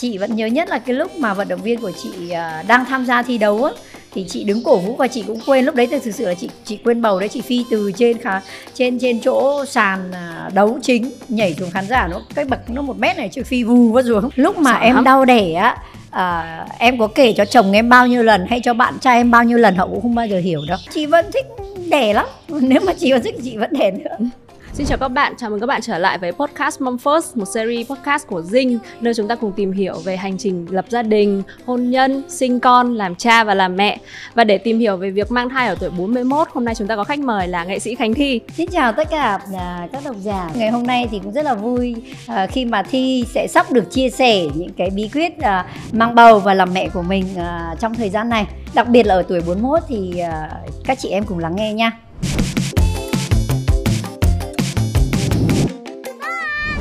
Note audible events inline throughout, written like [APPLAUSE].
chị vẫn nhớ nhất là cái lúc mà vận động viên của chị à, đang tham gia thi đấu á thì chị đứng cổ vũ và chị cũng quên. Lúc đấy thì thực sự là chị chị quên bầu đấy chị phi từ trên khá trên trên chỗ sàn à, đấu chính nhảy xuống khán giả nó cái bậc nó một mét này chị phi vù vào xuống. Lúc mà Sợ em lắm. đau đẻ á à, em có kể cho chồng em bao nhiêu lần hay cho bạn trai em bao nhiêu lần họ cũng không bao giờ hiểu đâu. Chị vẫn thích đẻ lắm nếu mà chị vẫn thích chị vẫn đẻ nữa Xin chào các bạn, chào mừng các bạn trở lại với podcast Mom First, một series podcast của Dinh, nơi chúng ta cùng tìm hiểu về hành trình lập gia đình, hôn nhân, sinh con, làm cha và làm mẹ. Và để tìm hiểu về việc mang thai ở tuổi 41, hôm nay chúng ta có khách mời là nghệ sĩ Khánh Thi. Xin chào tất cả à, các độc giả. Ngày hôm nay thì cũng rất là vui à, khi mà Thi sẽ sắp được chia sẻ những cái bí quyết à, mang bầu và làm mẹ của mình trong thời gian này. Đặc biệt là ở tuổi 41 thì các chị em cùng lắng nghe nha.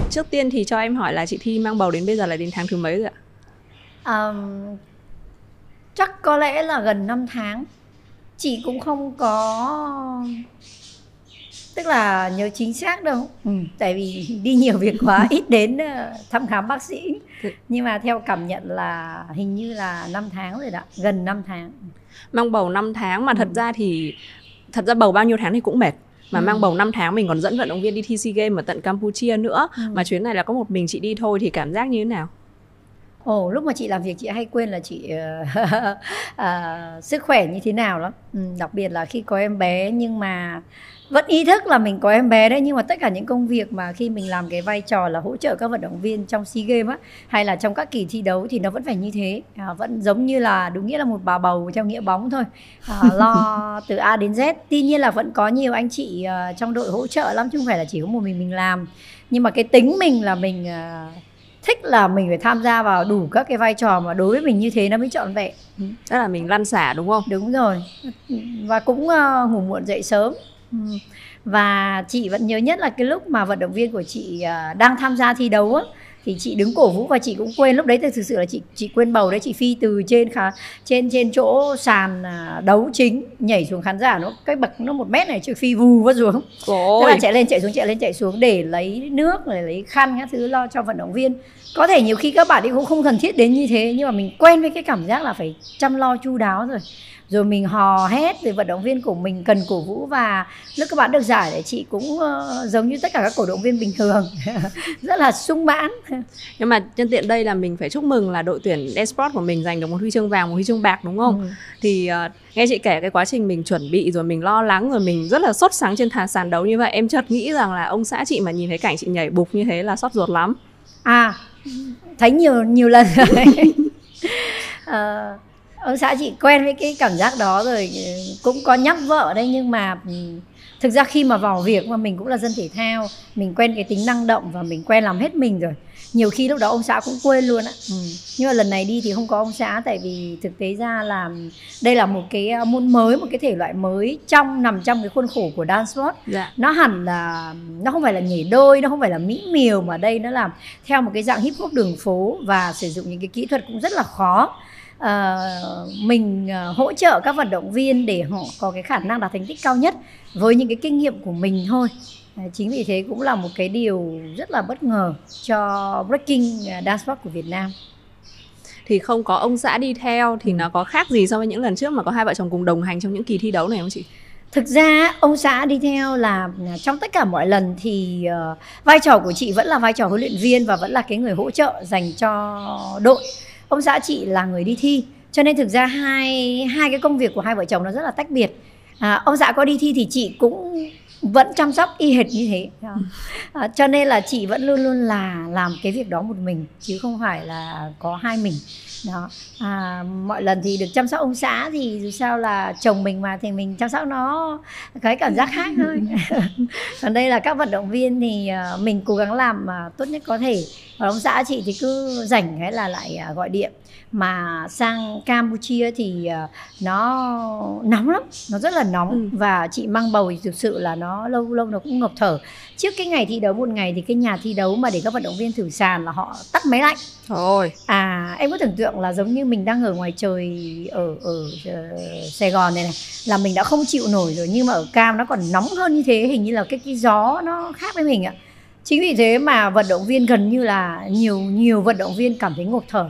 Trước tiên thì cho em hỏi là chị Thi mang bầu đến bây giờ là đến tháng thứ mấy rồi ạ? À, chắc có lẽ là gần 5 tháng. Chị cũng không có tức là nhớ chính xác đâu ừ, tại vì [LAUGHS] đi nhiều việc quá ít đến ờ, thăm khám bác sĩ nhưng mà theo cảm nhận là hình như là 5 tháng rồi đó gần 5 tháng Mang bầu 5 tháng mà thật Ừ. ra thì thật ra bầu bao nhiêu tháng thì cũng mệt. Mà Ừ. mang bầu 5 tháng mình còn dẫn vận động viên đi thi SEA Games ở tận Campuchia nữa. Ừ. Mà chuyến này là có một mình chị đi thôi thì cảm giác như thế nào? Ồ, lúc mà chị làm việc chị hay quên là chị ờ, [LAUGHS] à, sức khỏe như thế nào lắm ừ, đặc biệt là khi có em bé nhưng mà vẫn ý thức là mình có em bé đấy nhưng mà tất cả những công việc mà khi mình làm cái vai trò là hỗ trợ các vận động viên trong SEA Games á hay là trong các kỳ thi đấu thì nó vẫn phải như thế. À, vẫn giống như là đúng nghĩa là một bà bầu theo nghĩa bóng thôi. À, lo [LAUGHS] từ A đến Z. Tuy nhiên là vẫn có nhiều anh chị ờ, trong đội hỗ trợ lắm chứ không phải là chỉ có một mình mình làm. Nhưng mà cái tính mình là mình ờ, thích là mình phải tham gia vào đủ các cái vai trò mà đối với mình như thế nó mới trọn vẹn. Tức là mình lăn xả đúng không? đúng rồi. Và cũng ờ, ngủ muộn dậy sớm. Và chị vẫn nhớ nhất là cái lúc mà vận động viên của chị ờ, đang tham gia thi đấu á thì chị đứng cổ vũ và chị cũng quên. Lúc đấy thì thực sự là chị chị quên bầu đấy chị phi từ trên khá trên trên chỗ sàn à, đấu chính nhảy xuống khán giả nó cái bậc nó một mét này chị phi vù vào xuống. Tức Ôi, là chạy lên chạy xuống chạy lên chạy xuống để lấy nước để lấy khăn các thứ lo cho vận động viên. Có thể nhiều khi các bạn ấy cũng không cần thiết đến như thế nhưng mà mình quen với cái cảm giác là phải chăm lo chu đáo rồi rồi mình hò hét rồi vận động viên của mình cần cổ vũ và lúc các bạn được giải thì chị cũng ờ, giống như tất cả các cổ động viên bình thường [LAUGHS] rất là sung mãn nhưng mà nhân tiện đây là mình phải chúc mừng là đội tuyển eSport của mình giành được một huy chương vàng, một huy chương bạc đúng không? Ừ. Thì ờ, nghe chị kể cái quá trình mình chuẩn bị rồi mình lo lắng rồi mình rất là sốt sắng trên thà sàn đấu như vậy, em chợt nghĩ rằng là ông xã chị mà nhìn thấy cảnh chị nhảy bục như thế là sót ruột lắm. à thấy nhiều nhiều lần rồi [LAUGHS] Ờ, ông xã chị quen với cái cảm giác đó rồi ừ, cũng có nhắc vợ đây nhưng mà ừ, thực ra khi mà vào việc mà mình cũng là dân thể thao mình quen cái tính năng động và mình quen làm hết mình rồi nhiều khi lúc đó ông xã cũng quên luôn á ừ. nhưng mà lần này đi thì không có ông xã tại vì thực tế ra là đây là một cái môn mới một cái thể loại mới trong nằm trong cái khuôn khổ của dance sport Dạ. nó hẳn là nó không phải là nhảy đôi nó không phải là mỹ miều mà đây nó là theo một cái dạng hip hop đường phố và sử dụng những cái kỹ thuật cũng rất là khó Ờ, mình ờ, hỗ trợ các vận động viên để họ có cái khả năng đạt thành tích cao nhất với những cái kinh nghiệm của mình thôi chính vì thế cũng là một cái điều rất là bất ngờ cho breaking ờ, dance sport của Việt Nam Thì không có ông xã đi theo Ừ. thì nó có khác gì so với những lần trước mà có hai vợ chồng cùng đồng hành trong những kỳ thi đấu này không chị? Thực ra ông xã đi theo là à, trong tất cả mọi lần thì ờ, vai trò của chị vẫn là vai trò huấn luyện viên và vẫn là cái người hỗ trợ dành cho đội. Ông xã chị là người đi thi cho nên thực ra hai hai cái công việc của hai vợ chồng nó rất là tách biệt. À, ông xã có đi thi thì chị cũng vẫn chăm sóc y hệt như thế. À, cho nên là chị vẫn luôn luôn là làm cái việc đó một mình chứ không phải là có hai mình đó. À, mọi lần thì được chăm sóc ông xã thì dù sao là chồng mình mà thì mình chăm sóc nó cái cảm giác khác thôi. [LAUGHS] Còn đây là các vận động viên thì à, mình cố gắng làm à, tốt nhất có thể. Còn ông xã chị thì cứ rảnh hay là lại à, gọi điện mà sang Campuchia thì à, nó nóng lắm nó rất là nóng. Ừ. và chị mang bầu thì thực sự là nó lâu lâu nó cũng ngập thở. Trước cái ngày thi đấu một ngày thì cái nhà thi đấu mà để các vận động viên thử sàn là họ tắt máy lạnh. Thôi, À em có tưởng tượng là giống như mình đang ở ngoài trời ở ở ờ, Sài Gòn này này là mình đã không chịu nổi rồi nhưng mà ở Cam nó còn nóng hơn như thế hình như là cái cái gió nó khác với mình ạ. chính vì thế mà vận động viên gần như là nhiều nhiều vận động viên cảm thấy ngộp thở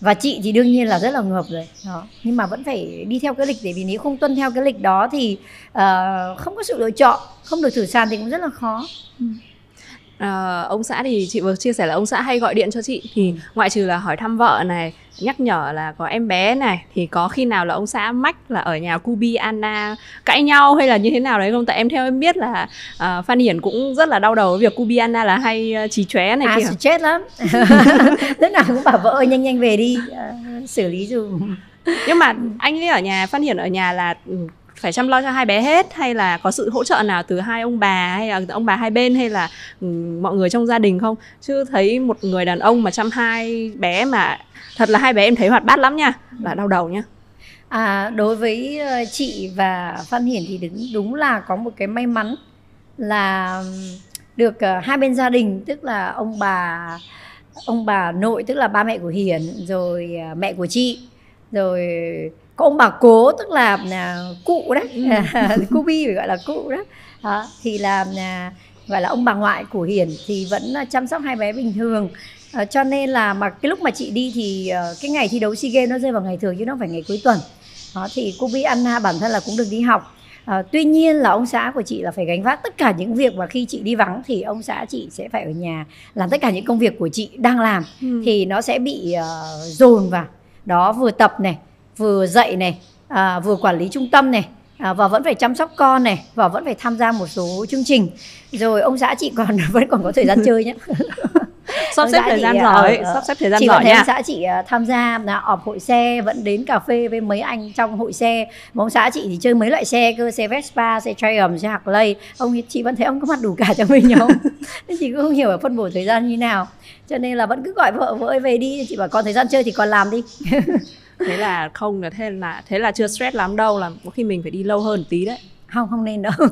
và chị thì đương nhiên là rất là ngợp rồi. Đó. nhưng mà vẫn phải đi theo cái lịch để vì nếu không tuân theo cái lịch đó thì uh, không có sự lựa chọn không được thử sàn thì cũng rất là khó. Ừ. À, ông xã thì chị vừa chia sẻ là ông xã hay gọi điện cho chị. Thì ừ. ngoại trừ là hỏi thăm vợ này nhắc nhở là có em bé này thì có khi nào là ông xã mách là ở nhà Kubi Anna cãi nhau hay là như thế nào đấy không? Tại em theo em biết là uh, Phan Hiển cũng rất là đau đầu với việc Kubi Anna là hay uh, trí chóe này à, kia chết lắm. [LAUGHS] Lúc nào cũng bảo vợ ơi nhanh nhanh về đi. Uh, xử lý dùm. Nhưng mà anh ấy ở nhà Phan Hiển ở nhà là ừ, phải chăm lo cho hai bé hết hay là có sự hỗ trợ nào từ hai ông bà hay là ông bà hai bên hay là um, mọi người trong gia đình không? Chứ thấy một người đàn ông mà chăm hai bé mà thật là hai bé em thấy hoạt bát lắm nha là đau đầu nhá à đối với ờ, chị và Phan Hiển thì đúng đúng là có một cái may mắn là ừ, được uh, hai bên gia đình tức là ông bà ông bà nội tức là ba mẹ của Hiển rồi uh, mẹ của chị rồi có ông bà cố tức là là cụ đó ừ. [LAUGHS] cu bi phải gọi là cụ đó, đó thì là, là gọi là ông bà ngoại của hiền thì vẫn chăm sóc hai bé bình thường. À, cho nên là mà cái lúc mà chị đi thì uh, cái ngày thi đấu sea games nó rơi vào ngày thường chứ nó phải ngày cuối tuần. Đó thì cô bi anna bản thân là cũng được đi học. À, tuy nhiên là ông xã của chị là phải gánh vác tất cả những việc mà khi chị đi vắng thì ông xã chị sẽ phải ở nhà làm tất cả những công việc của chị đang làm. Ừ. thì nó sẽ bị uh, dồn vào. Đó vừa tập này vừa dạy này à, vừa quản lý trung tâm này à, và vẫn phải chăm sóc con này và vẫn phải tham gia một số chương trình. Rồi ông xã chị còn [LAUGHS] vẫn còn có thời gian chơi nhé [LAUGHS] sắp xếp thời gian giỏi uh, sắp xếp thời gian chị giỏi nha. xã chị uh, tham gia là ọp hội xe vẫn đến cà phê với mấy anh trong hội xe. Mà ông xã chị thì chơi mấy loại xe cơ xe Vespa xe Triumph xe Harley. Ông chị vẫn thấy ông có mặt đủ cả cho mình nhau nên chị cũng không hiểu là phân bổ thời gian như nào. Cho nên là vẫn cứ gọi vợ vợ về đi. Chị bảo còn thời gian chơi thì còn làm đi [LAUGHS] thế là không là thế là thế là chưa stress lắm đâu là có khi mình phải đi lâu hơn tí đấy không không nên đâu [LAUGHS]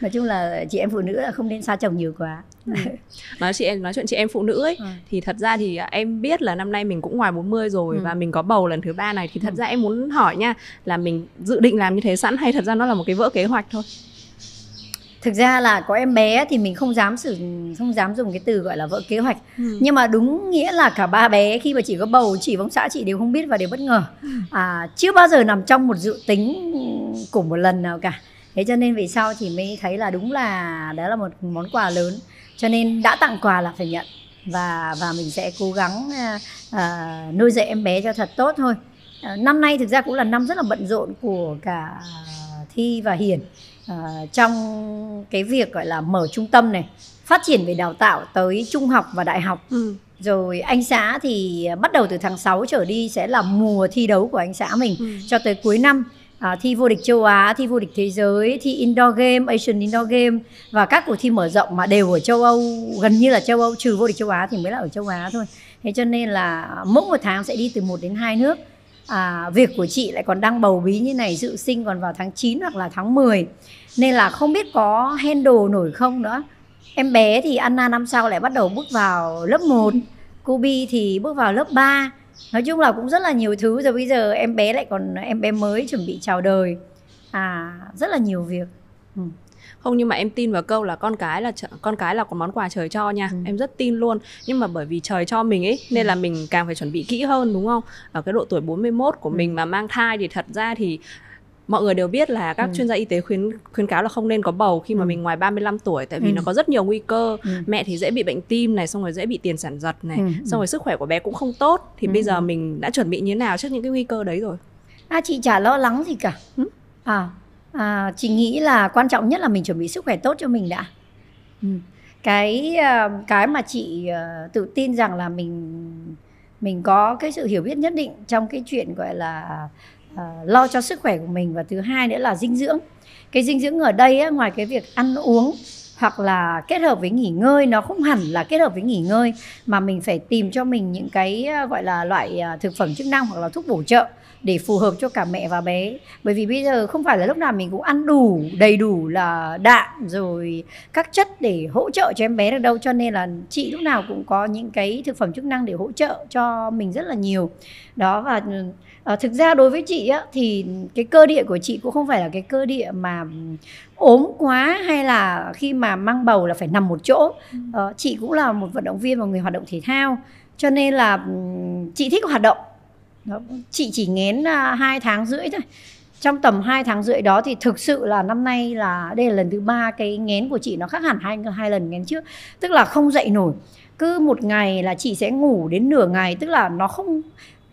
nói chung là chị em phụ nữ là không nên xa chồng nhiều quá ừ. nói chị em nói chuyện chị em phụ nữ ấy ừ. thì thật ra thì em biết là năm nay mình cũng ngoài 40 rồi ừ. và mình có bầu lần thứ ba này thì thật ừ. ra em muốn hỏi nha là mình dự định làm như thế sẵn hay thật ra nó là một cái vỡ kế hoạch thôi thực ra là có em bé thì mình không dám sử không dám dùng cái từ gọi là vợ kế hoạch. Ừ. nhưng mà đúng nghĩa là cả ba bé khi mà chỉ có bầu chỉ vong xã chị đều không biết và đều bất ngờ. Ừ. à, chưa bao giờ nằm trong một dự tính của một lần nào cả. Thế cho nên vì sau thì mới thấy là đúng là đó là một món quà lớn. Cho nên đã tặng quà là phải nhận. Và và mình sẽ cố gắng à, nuôi dạy em bé cho thật tốt thôi. À, năm nay thực ra cũng là năm rất là bận rộn của cả thi và hiền uh, trong cái việc gọi là mở trung tâm này phát triển về đào tạo tới trung học và đại học ừ. rồi anh xã thì bắt đầu từ tháng 6 trở đi sẽ là mùa thi đấu của anh xã mình ừ. cho tới cuối năm à, thi vô địch châu Á, thi vô địch thế giới, thi indoor game, Asian indoor game và các cuộc thi mở rộng mà đều ở châu Âu, gần như là châu Âu trừ vô địch châu Á thì mới là ở châu Á thôi. Thế cho nên là mỗi một tháng sẽ đi từ 1 đến 2 nước. À, việc của chị lại còn đang bầu bí như này dự sinh còn vào tháng 9 hoặc là tháng 10 nên là không biết có handle nổi không nữa. Em bé thì Anna năm sau lại bắt đầu bước vào lớp 1 Kobe thì bước vào lớp 3 nói chung là cũng rất là nhiều thứ rồi bây giờ em bé lại còn em bé mới chuẩn bị chào đời. À rất là nhiều việc. Ừ không nhưng mà em tin vào câu là con cái là con cái là có món quà trời cho nha ừ. em rất tin luôn nhưng mà bởi vì trời cho mình ấy nên là mình càng phải chuẩn bị kỹ hơn đúng không ở cái độ tuổi 41 của ừ. mình mà mang thai thì thật ra thì mọi người đều biết là các ừ. chuyên gia y tế khuyến khuyến cáo là không nên có bầu khi mà ừ. mình ngoài 35 tuổi tại vì ừ. nó có rất nhiều nguy cơ ừ. mẹ thì dễ bị bệnh tim này xong rồi dễ bị tiền sản giật này ừ. xong rồi sức khỏe của bé cũng không tốt thì ừ. bây giờ mình đã chuẩn bị như thế nào trước những cái nguy cơ đấy rồi à chị chả lo lắng gì cả ừ? à, à chị nghĩ là quan trọng nhất là mình chuẩn bị sức khỏe tốt cho mình đã ừ. cái ờ, cái mà chị ờ, tự tin rằng là mình mình có cái sự hiểu biết nhất định trong cái chuyện gọi là uh, lo cho sức khỏe của mình và thứ hai nữa là dinh dưỡng cái dinh dưỡng ở đây á, ngoài cái việc ăn uống hoặc là kết hợp với nghỉ ngơi, nó không hẳn là kết hợp với nghỉ ngơi, mà mình phải tìm cho mình những cái ờ, gọi là loại ờ, thực phẩm chức năng hoặc là thuốc bổ trợ để phù hợp cho cả mẹ và bé. Bởi vì bây giờ không phải là lúc nào mình cũng ăn đủ, đầy đủ là đạm rồi các chất để hỗ trợ cho em bé được đâu. Cho nên là chị lúc nào cũng có những cái thực phẩm chức năng để hỗ trợ cho mình rất là nhiều. Đó, và ừ, à, thực ra đối với chị á thì cái cơ địa của chị cũng không phải là cái cơ địa mà ốm quá hay là khi mà mang bầu là phải nằm một chỗ. Uh, chị cũng là một vận động viên và người hoạt động thể thao cho nên là um, chị thích hoạt động. Đó. chị chỉ ngén uh, hai tháng rưỡi thôi. Trong tầm 2 tháng rưỡi đó thì thực sự là năm nay là đây là lần thứ ba cái ngén của chị nó khác hẳn hai hai lần ngén trước tức là không dậy nổi. Cứ một ngày là chị sẽ ngủ đến nửa ngày tức là nó không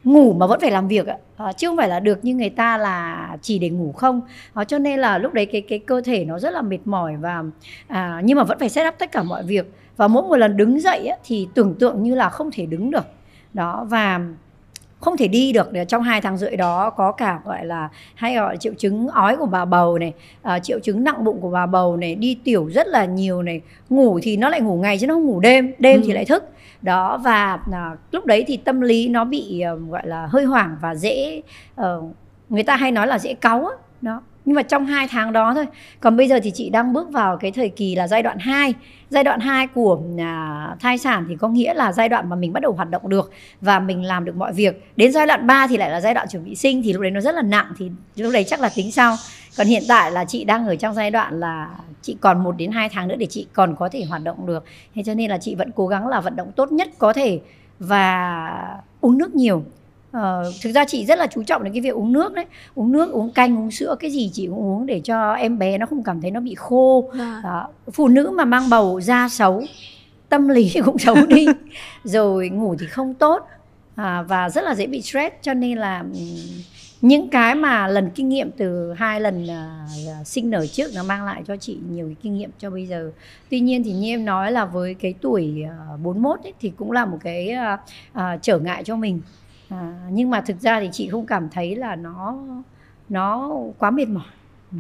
ngủ mà vẫn phải làm việc à, chứ không phải là được như người ta là chỉ để ngủ không. À, cho nên là lúc đấy cái cái cơ thể nó rất là mệt mỏi và à, nhưng mà vẫn phải set up tất cả mọi việc. Và mỗi một lần đứng dậy á, thì tưởng tượng như là không thể đứng được. Đó và không thể đi được trong hai tháng rưỡi đó có cả gọi là hay gọi là triệu chứng ói của bà bầu này à, triệu chứng nặng bụng của bà bầu này đi tiểu rất là nhiều này ngủ thì nó lại ngủ ngày chứ nó không ngủ đêm đêm ừ. thì lại thức đó và à, lúc đấy thì tâm lý nó bị uh, gọi là hơi hoảng và dễ uh, người ta hay nói là dễ cáu đó nhưng mà trong hai tháng đó thôi. Còn bây giờ thì chị đang bước vào cái thời kỳ là giai đoạn 2 giai đoạn 2 của à, thai sản thì có nghĩa là giai đoạn mà mình bắt đầu hoạt động được và mình làm được mọi việc. Đến giai đoạn 3 thì lại là giai đoạn chuẩn bị sinh thì lúc đấy nó rất là nặng thì lúc đấy chắc là tính sau. Còn hiện tại là chị đang ở trong giai đoạn là chị còn 1 đến 2 tháng nữa để chị còn có thể hoạt động được. Thế cho nên là chị vẫn cố gắng là vận động tốt nhất có thể và uống nước nhiều. Uh, thực ra chị rất là chú trọng đến cái việc uống nước đấy. Uống nước uống canh uống sữa cái gì chị cũng uống để cho em bé nó không cảm thấy nó bị khô. À. Đó. phụ nữ mà mang bầu da xấu tâm lý cũng xấu đi. [LAUGHS] Rồi ngủ thì không tốt à, và rất là dễ bị stress. Cho nên là những cái mà lần kinh nghiệm từ hai lần uh, sinh nở trước nó mang lại cho chị nhiều cái kinh nghiệm cho bây giờ. Tuy nhiên thì như em nói là với cái tuổi uh, 41 ấy, thì cũng là một cái uh, uh, trở ngại cho mình à, nhưng mà thực ra thì chị không cảm thấy là nó nó quá mệt mỏi. Ừ.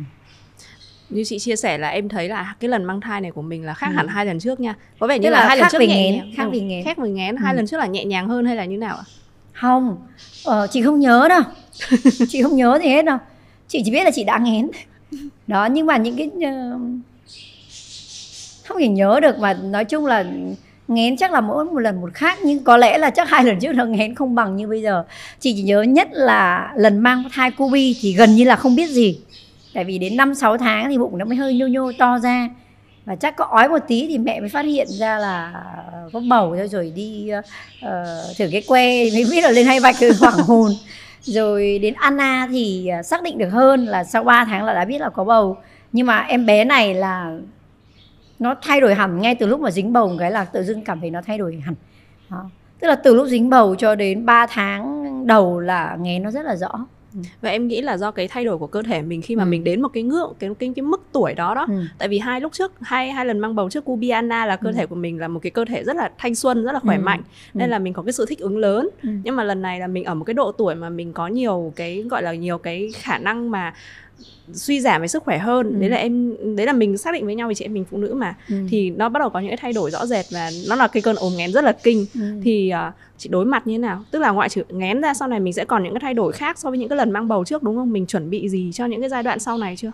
như chị chia sẻ là em thấy là cái lần mang thai này của mình là khác ừ. hẳn hai lần trước nha. Có vẻ như là, là hai lần trước nhẹ nghén, khác vì nghén. Khác vì nghén. Hai ừ. lần trước là nhẹ nhàng hơn hay là như nào ạ? Không. Ờ, chị không nhớ đâu. [LAUGHS] Chị không nhớ gì hết đâu. Chị chỉ biết là chị đã nghén. Đó nhưng mà những cái uh, không thể nhớ được mà nói chung là nghén chắc là mỗi một lần một khác nhưng có lẽ là chắc hai lần trước nó nghén không bằng. Như bây giờ chị chỉ nhớ nhất là lần mang thai Kobe thì gần như là không biết gì. Tại vì đến năm sáu tháng thì bụng nó mới hơi nhô nhô to ra. Và chắc có ói một tí thì mẹ mới phát hiện ra là ờ, có bầu rồi rồi đi uh, thử cái que mới biết là lên hay vạch [LAUGHS] hoảng hồn. Rồi đến Anna thì ờ, xác định được hơn là sau 3 tháng là đã biết là có bầu. Nhưng mà em bé này là nó thay đổi hẳn ngay từ lúc mà dính bầu cái là tự dưng cảm thấy nó thay đổi hẳn đó. tức là từ lúc dính bầu cho đến 3 tháng đầu là nghe nó rất là rõ ừ. và em nghĩ là do cái thay đổi của cơ thể mình khi mà ừ. mình đến một cái ngưỡng cái cái cái mức tuổi đó đó ừ. tại vì hai lúc trước hai hai lần mang bầu trước Kubiana là cơ ừ. thể của mình là một cái cơ thể rất là thanh xuân rất là khỏe ừ. mạnh ừ. nên là mình có cái sự thích ứng lớn ừ. nhưng mà lần này là mình ở một cái độ tuổi mà mình có nhiều cái gọi là nhiều cái khả năng mà suy giảm về sức khỏe hơn ừ. đấy là em đấy là mình xác định với nhau vì chị em mình phụ nữ mà ừ. thì nó bắt đầu có những cái thay đổi rõ rệt và nó là cái cơn ốm nghén rất là kinh ừ. thì uh, chị đối mặt như thế nào tức là ngoại trừ nghén ra sau này mình sẽ còn những cái thay đổi khác so với những cái lần mang bầu trước đúng không mình chuẩn bị gì cho những cái giai đoạn sau này chưa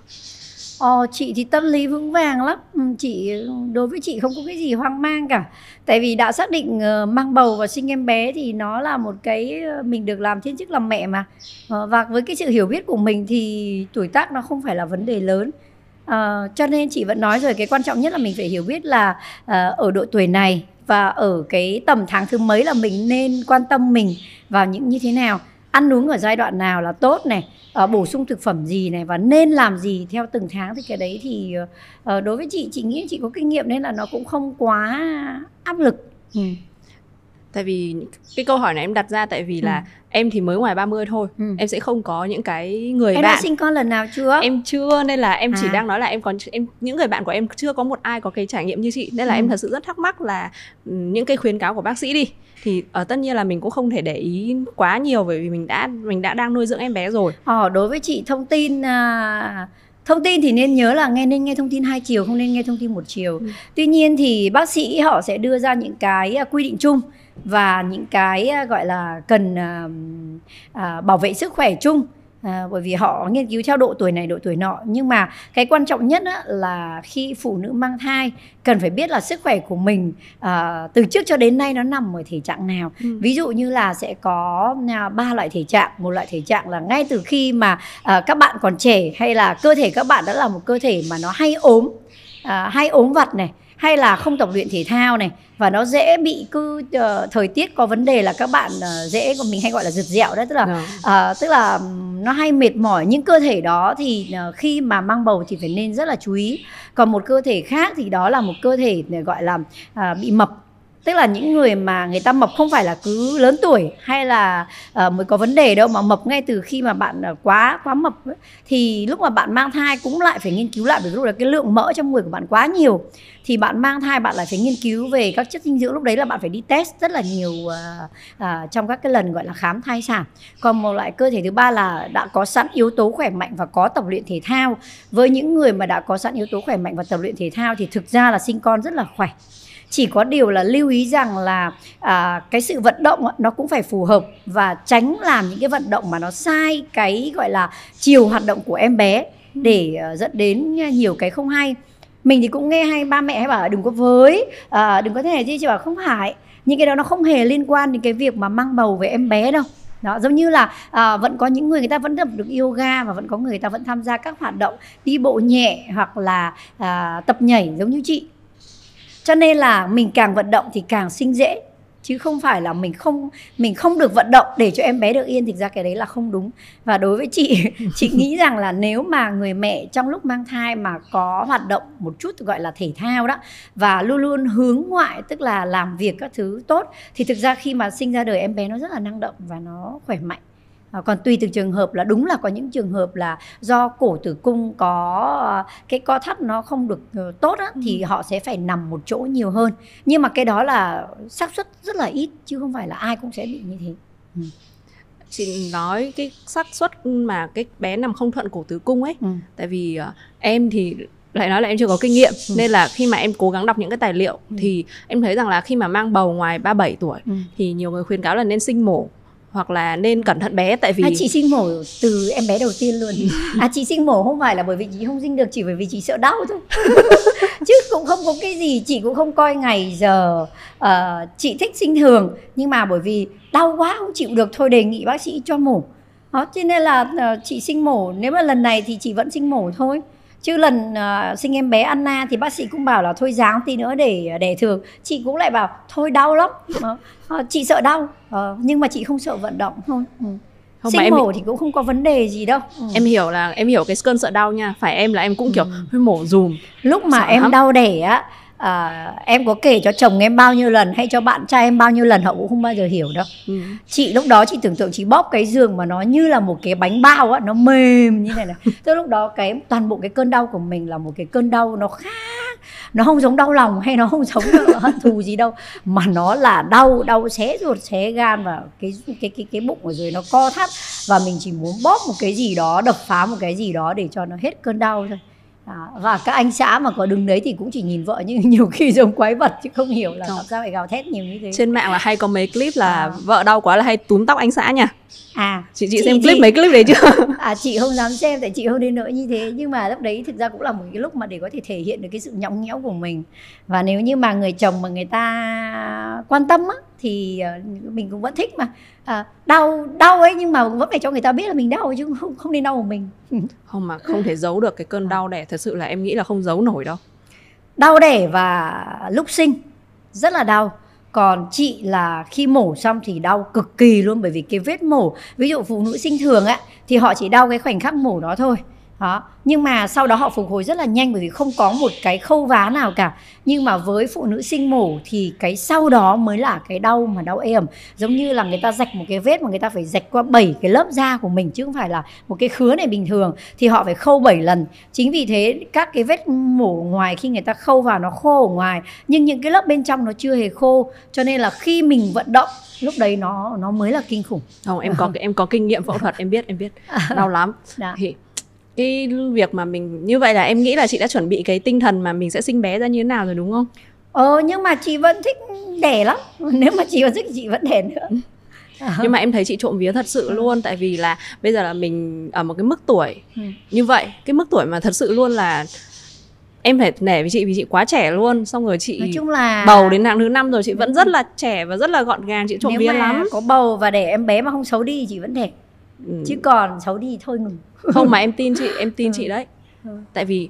Ờ, chị thì tâm lý vững vàng lắm. Ừ, chị đối với chị không có cái gì hoang mang cả. Tại vì đã xác định uh, mang bầu và sinh em bé thì nó là một cái ờ, mình được làm thiên chức làm mẹ mà. Uh, và với cái sự hiểu biết của mình thì tuổi tác nó không phải là vấn đề lớn. Uh, cho nên chị vẫn nói rồi cái quan trọng nhất là mình phải hiểu biết là uh, ở độ tuổi này và ở cái tầm tháng thứ mấy là mình nên quan tâm mình vào những như thế nào ăn uống ở giai đoạn nào là tốt này uh, bổ sung thực phẩm gì này và nên làm gì theo từng tháng thì cái đấy thì uh, đối với chị chị nghĩ chị có kinh nghiệm nên là nó cũng không quá áp lực. Ừ tại vì cái câu hỏi này em đặt ra tại vì là ừ. em thì mới ngoài 30 thôi ừ. em sẽ không có những cái người em bạn em đã sinh con lần nào chưa em chưa nên là em chỉ à. đang nói là em còn em những người bạn của em chưa có một ai có cái trải nghiệm như chị nên là ừ. em thật sự rất thắc mắc là ừ, những cái khuyến cáo của bác sĩ đi thì ở ờ, tất nhiên là mình cũng không thể để ý quá nhiều bởi vì mình đã mình đã đang nuôi dưỡng em bé rồi ờ đối với chị thông tin uh thông tin thì nên nhớ là nghe nên nghe thông tin hai chiều không nên nghe thông tin một chiều ừ. tuy nhiên thì bác sĩ họ sẽ đưa ra những cái à, quy định chung và những cái à, gọi là cần à, à, bảo vệ sức khỏe chung à, bởi vì họ nghiên cứu theo độ tuổi này độ tuổi nọ. Nhưng mà cái quan trọng nhất á, là khi phụ nữ mang thai cần phải biết là sức khỏe của mình à, từ trước cho đến nay nó nằm ở thể trạng nào. Ừ. ví dụ như là sẽ có à, ba loại thể trạng. Một loại thể trạng là ngay từ khi mà à, các bạn còn trẻ hay là cơ thể các bạn đã là một cơ thể mà nó hay ốm à, hay ốm vặt này hay là không tập luyện thể thao này và nó dễ bị cứ uh, thời tiết có vấn đề là các bạn uh, dễ mình hay gọi là rực dẹo đấy tức là uh, tức là nó hay mệt mỏi. Những cơ thể đó thì uh, khi mà mang bầu thì phải nên rất là chú ý. Còn một cơ thể khác thì đó là một cơ thể gọi là uh, bị mập tức là những người mà người ta mập không phải là cứ lớn tuổi hay là uh, mới có vấn đề đâu mà mập ngay từ khi mà bạn uh, quá quá mập ấy. thì lúc mà bạn mang thai cũng lại phải nghiên cứu lại bởi lúc là cái lượng mỡ trong người của bạn quá nhiều. Thì bạn mang thai bạn lại phải nghiên cứu về các chất dinh dưỡng lúc đấy là bạn phải đi test rất là nhiều uh, uh, trong các cái lần gọi là khám thai sản. Còn một loại cơ thể thứ ba là đã có sẵn yếu tố khỏe mạnh và có tập luyện thể thao. Với những người mà đã có sẵn yếu tố khỏe mạnh và tập luyện thể thao thì thực ra là sinh con rất là khỏe chỉ có điều là lưu ý rằng là à, cái sự vận động nó cũng phải phù hợp và tránh làm những cái vận động mà nó sai cái gọi là chiều hoạt động của em bé để uh, dẫn đến nhiều cái không hay. Mình thì cũng nghe hay ba mẹ hay bảo đừng có với à, đừng có thế này chứ chị bảo không phải những cái đó nó không hề liên quan đến cái việc mà mang bầu về em bé đâu đó giống như là à, vẫn có những người người ta vẫn tập được yoga và vẫn có người, người ta vẫn tham gia các hoạt động đi bộ nhẹ hoặc là à, tập nhảy giống như chị cho nên là mình càng vận động thì càng sinh dễ, chứ không phải là mình không mình không được vận động để cho em bé được yên. Thực ra cái đấy là không đúng. Và đối với chị [LAUGHS] chị nghĩ rằng là nếu mà người mẹ trong lúc mang thai mà có hoạt động một chút gọi là thể thao đó, và luôn luôn hướng ngoại, tức là làm việc các thứ tốt, thì thực ra khi mà sinh ra đời em bé nó rất là năng động và nó khỏe mạnh. À, còn tùy từng trường hợp là đúng là có những trường hợp là do cổ tử cung có cái co thắt nó không được ờ, tốt á, thì ừ. họ sẽ phải nằm một chỗ nhiều hơn nhưng mà cái đó là xác suất rất là ít chứ không phải là ai cũng sẽ bị như thế ừ. chị nói cái xác suất mà cái bé nằm không thuận cổ tử cung ấy ừ. tại vì uh, em thì lại nói là em chưa có kinh nghiệm ừ. nên là khi mà em cố gắng đọc những cái tài liệu ừ. thì em thấy rằng là khi mà mang bầu ngoài 37 tuổi ừ. thì nhiều người khuyên cáo là nên sinh mổ hoặc là nên cẩn thận bé tại vì à, chị sinh mổ từ em bé đầu tiên luôn. À chị sinh mổ không phải là bởi vì chị không sinh được chỉ bởi vì chị sợ đau thôi. [LAUGHS] Chứ cũng không có cái gì chị cũng không coi ngày giờ uh, chị thích sinh thường. Nhưng mà bởi vì đau quá không chịu được thôi đề nghị bác sĩ cho mổ. Đó cho nên là uh, chị sinh mổ. Nếu mà lần này thì chị vẫn sinh mổ thôi chứ lần uh, sinh em bé Anna thì bác sĩ cũng bảo là thôi dáng tí nữa để đẻ thường chị cũng lại bảo thôi đau lắm uh, chị sợ đau uh, nhưng mà chị không sợ vận động thôi ừ. không sinh mổ em... thì cũng không có vấn đề gì đâu ừ. em hiểu là em hiểu cái cơn sợ đau nha phải em là em cũng kiểu ừ. mổ dùm lúc mà sợ em lắm. đau đẻ á à, em có kể cho chồng em bao nhiêu lần hay cho bạn trai em bao nhiêu lần họ cũng không bao giờ hiểu đâu. Ừ. chị lúc đó chị tưởng tượng chị bóp cái giường mà nó như là một cái bánh bao á nó mềm như này này. [LAUGHS] Tức lúc đó cái toàn bộ cái cơn đau của mình là một cái cơn đau nó khác. Nó không giống đau lòng hay nó không giống [LAUGHS] hận thù gì đâu mà nó là đau đau xé ruột xé gan và cái cái cái cái bụng ở dưới nó co thắt. Và mình chỉ muốn bóp một cái gì đó đập phá một cái gì đó để cho nó hết cơn đau thôi À, và các anh xã mà có đứng đấy thì cũng chỉ nhìn vợ nhưng [LAUGHS] nhiều khi giống quái vật chứ không hiểu là tại sao phải gào thét nhiều như thế. Trên mạng là hay có mấy clip là à. vợ đau quá là hay túm tóc anh xã nha. À chị chị, chị xem clip chị, mấy clip đấy chưa? [LAUGHS] À chị không dám xem tại chị không đến nỗi như thế. Nhưng mà lúc đấy thực ra cũng là một cái lúc mà để có thể thể hiện được cái sự nhõng nhẽo của mình. Và nếu như mà người chồng mà người ta quan tâm á thì ờ, mình cũng vẫn thích mà. À, đau đau ấy nhưng mà vẫn phải cho người ta biết là mình đau chứ không không nên đau của mình. [LAUGHS] Không mà không thể giấu được cái cơn đau đẻ thật sự là em nghĩ là không giấu nổi đâu. Đau đẻ và lúc sinh rất là đau. Còn chị là khi mổ xong thì đau cực kỳ luôn bởi vì cái vết mổ ví dụ phụ nữ sinh thường á thì họ chỉ đau cái khoảnh khắc mổ đó thôi đó. Nhưng mà sau đó họ phục hồi rất là nhanh bởi vì không có một cái khâu vá nào cả. Nhưng mà với phụ nữ sinh mổ thì cái sau đó mới là cái đau mà đau êm. Giống như là người ta rạch một cái vết mà người ta phải rạch qua bảy cái lớp da của mình chứ không phải là một cái khứa này bình thường thì họ phải khâu 7 lần. Chính vì thế các cái vết mổ ngoài khi người ta khâu vào nó khô ở ngoài nhưng những cái lớp bên trong nó chưa hề khô. Cho nên là khi mình vận động lúc đấy nó nó mới là kinh khủng. Không em có [LAUGHS] em có kinh nghiệm phẫu thuật em biết em biết. [LAUGHS] Đau lắm. Dạ. thì cái việc mà mình như vậy là em nghĩ là chị đã chuẩn bị cái tinh thần mà mình sẽ sinh bé ra như thế nào rồi đúng không? Ờ nhưng mà chị vẫn thích đẻ lắm. [LAUGHS] Nếu mà chị vẫn thích chị vẫn đẻ nữa. [LAUGHS] nhưng mà em thấy chị trộm vía thật sự ừ. luôn tại vì là bây giờ là mình ở một cái mức tuổi ừ. như vậy cái mức tuổi mà thật sự luôn là em phải nể với chị vì chị quá trẻ luôn xong rồi chị nói chung là bầu đến tháng thứ năm rồi chị vẫn rất là trẻ và rất là gọn gàng chị trộm vía lắm có bầu và để em bé mà không xấu đi chị vẫn đẹp ừ. chứ còn xấu đi thôi ngừng không mà em tin chị em tin ừ. chị đấy ừ. tại vì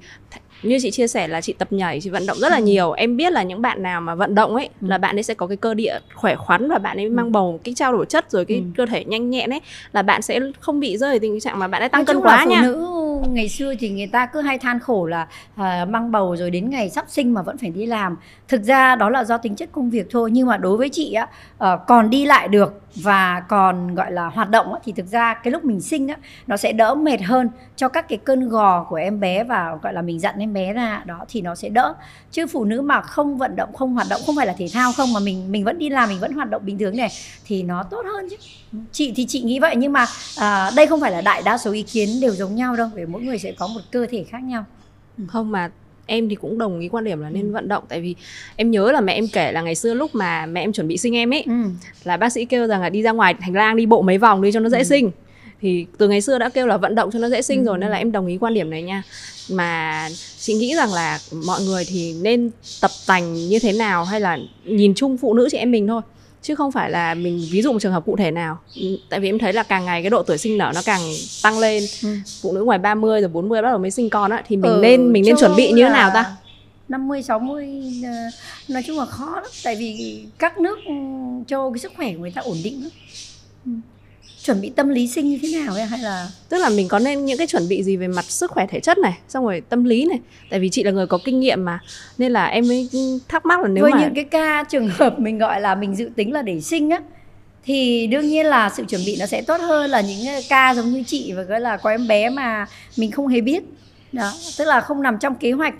như chị chia sẻ là chị tập nhảy chị vận động rất là ừ. nhiều em biết là những bạn nào mà vận động ấy ừ. là bạn ấy sẽ có cái cơ địa khỏe khoắn và bạn ấy ừ. mang bầu cái trao đổi chất rồi cái ừ. cơ thể nhanh nhẹn ấy là bạn sẽ không bị rơi tình trạng mà bạn ấy tăng Nói cân quá phụ nha nữ ngày xưa thì người ta cứ hay than khổ là à, mang bầu rồi đến ngày sắp sinh mà vẫn phải đi làm thực ra đó là do tính chất công việc thôi nhưng mà đối với chị á à, còn đi lại được và còn gọi là hoạt động á, thì thực ra cái lúc mình sinh á nó sẽ đỡ mệt hơn cho các cái cơn gò của em bé và gọi là mình dặn em bé ra đó thì nó sẽ đỡ chứ phụ nữ mà không vận động không hoạt động không phải là thể thao không mà mình mình vẫn đi làm mình vẫn hoạt động bình thường này thì nó tốt hơn chứ chị thì chị nghĩ vậy nhưng mà à, đây không phải là đại đa số ý kiến đều giống nhau đâu vì mỗi người sẽ có một cơ thể khác nhau không mà em thì cũng đồng ý quan điểm là nên ừ. vận động tại vì em nhớ là mẹ em kể là ngày xưa lúc mà mẹ em chuẩn bị sinh em ấy ừ. là bác sĩ kêu rằng là đi ra ngoài hành lang đi bộ mấy vòng đi cho nó dễ ừ. sinh thì từ ngày xưa đã kêu là vận động cho nó dễ sinh ừ. rồi nên là em đồng ý quan điểm này nha. Mà chị nghĩ rằng là mọi người thì nên tập tành như thế nào hay là nhìn chung phụ nữ chị em mình thôi chứ không phải là mình ví dụ một trường hợp cụ thể nào. Ừ, tại vì em thấy là càng ngày cái độ tuổi sinh nở nó càng tăng lên. Ừ. phụ nữ ngoài 30 rồi 40 bắt đầu mới sinh con á thì mình ừ, nên mình nên chuẩn bị như thế nào ta? 50 60 ờ, nói chung là khó lắm. Tại vì các nước ừ, châu cái sức khỏe của người ta ổn định lắm chuẩn bị tâm lý sinh như thế nào ấy hay là? Tức là mình có nên những cái chuẩn bị gì về mặt sức khỏe thể chất này xong rồi tâm lý này? Tại vì chị là người có kinh nghiệm mà nên là em mới thắc mắc là nếu với mà những cái ca trường hợp mình gọi là mình dự tính là để sinh á thì đương nhiên là sự chuẩn bị nó sẽ tốt hơn là những ca giống như chị và gọi là có em bé mà mình không hề biết. Đó tức là không nằm trong kế hoạch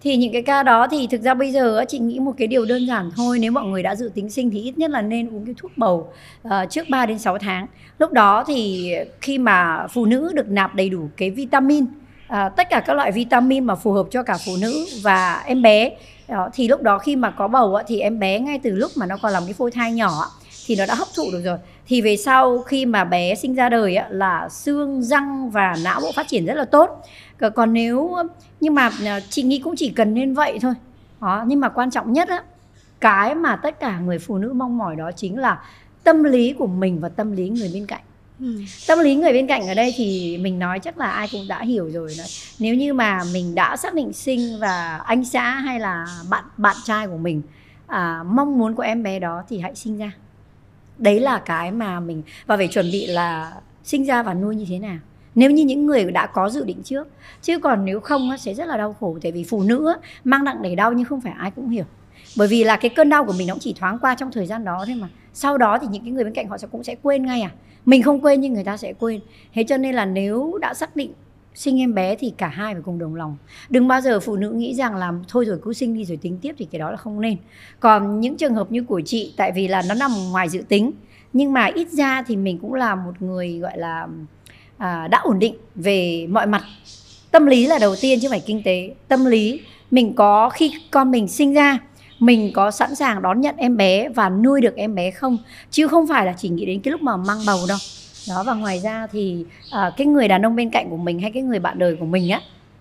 thì những cái ca đó thì thực ra bây giờ chị nghĩ một cái điều đơn giản thôi. Nếu mọi người đã dự tính sinh thì ít nhất là nên uống cái thuốc bầu uh, trước 3 đến 6 tháng. Lúc đó thì khi mà phụ nữ được nạp đầy đủ cái vitamin uh, tất cả các loại vitamin mà phù hợp cho cả phụ nữ và em bé đó, thì lúc đó khi mà có bầu thì em bé ngay từ lúc mà nó còn làm cái phôi thai nhỏ thì nó đã hấp thụ được rồi. Thì về sau khi mà bé sinh ra đời là xương răng và não bộ phát triển rất là tốt. Còn nếu nhưng mà à, chị nghĩ cũng chỉ cần nên vậy thôi. Đó nhưng mà quan trọng nhất á cái mà tất cả người phụ nữ mong mỏi đó chính là tâm lý của mình và tâm lý người bên cạnh. Ừ. tâm lý người bên cạnh ở đây thì mình nói chắc là ai cũng đã hiểu rồi đấy. Nếu như mà mình đã xác định sinh và anh xã hay là bạn bạn trai của mình à, mong muốn của em bé đó thì hãy sinh ra đấy là cái mà mình, và phải chuẩn bị là sinh ra và nuôi như thế nào. Nếu như những người đã có dự định trước, chứ còn nếu không sẽ rất là đau khổ. Tại vì phụ nữ mang nặng đầy đau nhưng không phải ai cũng hiểu. Bởi vì là cái cơn đau của mình nó cũng chỉ thoáng qua trong thời gian đó thôi mà. Sau đó thì những cái người bên cạnh họ sẽ cũng sẽ quên ngay à. Mình không quên nhưng người ta sẽ quên. Thế cho nên là nếu đã xác định sinh em bé thì cả hai phải cùng đồng lòng. Đừng bao giờ phụ nữ nghĩ rằng là thôi rồi cứ sinh đi rồi tính tiếp thì cái đó là không nên. Còn những trường hợp như của chị tại vì là nó nằm ngoài dự tính nhưng mà ít ra thì mình cũng là một người gọi là à, đã ổn định về mọi mặt. Tâm lý là đầu tiên chứ không phải kinh tế. Tâm lý mình có khi con mình sinh ra mình có sẵn sàng đón nhận em bé và nuôi được em bé không? Chứ không phải là chỉ nghĩ đến cái lúc mà mang bầu đâu đó và ngoài ra thì à, cái người đàn ông bên cạnh của mình hay cái người bạn đời của mình á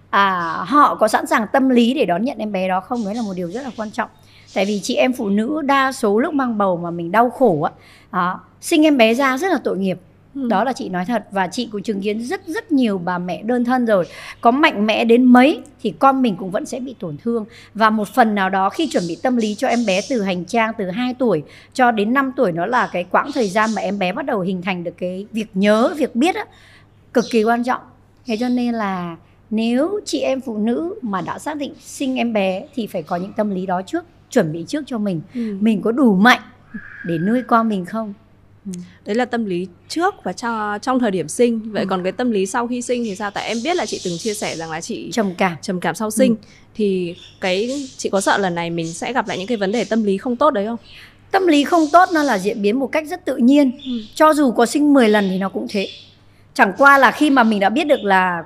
à, họ có sẵn sàng tâm lý để đón nhận em bé đó không? Đấy là một điều rất là quan trọng. Tại vì chị em phụ nữ đa số lúc mang bầu mà mình đau khổ á à, sinh em bé ra rất là tội nghiệp. Ừ. đó là chị nói thật. Và chị cũng chứng kiến rất rất nhiều bà mẹ đơn thân rồi. Có mạnh mẽ đến mấy thì con mình cũng vẫn sẽ bị tổn thương. Và một phần nào đó khi chuẩn bị tâm lý cho em bé từ hành trang từ 2 tuổi cho đến 5 tuổi nó là cái quãng thời gian mà em bé bắt đầu hình thành được cái việc nhớ việc biết á, cực kỳ quan trọng. Thế cho nên là nếu chị em phụ nữ mà đã xác định sinh em bé thì phải có những tâm lý đó trước chuẩn bị trước cho mình. Ừ. mình có đủ mạnh để nuôi con mình không Ừ. đấy là tâm lý trước và cho trong thời điểm sinh. Vậy ừ. còn cái tâm lý sau khi sinh thì sao? Tại em biết là chị từng chia sẻ rằng là chị trầm cảm. trầm cảm sau sinh. Ừ. thì cái chị có sợ lần này mình sẽ gặp lại những cái vấn đề tâm lý không tốt đấy không? Tâm lý không tốt nó là diễn biến một cách rất tự nhiên. Ừ. cho dù có sinh 10 lần thì nó cũng thế. Chẳng qua là khi mà mình đã biết được là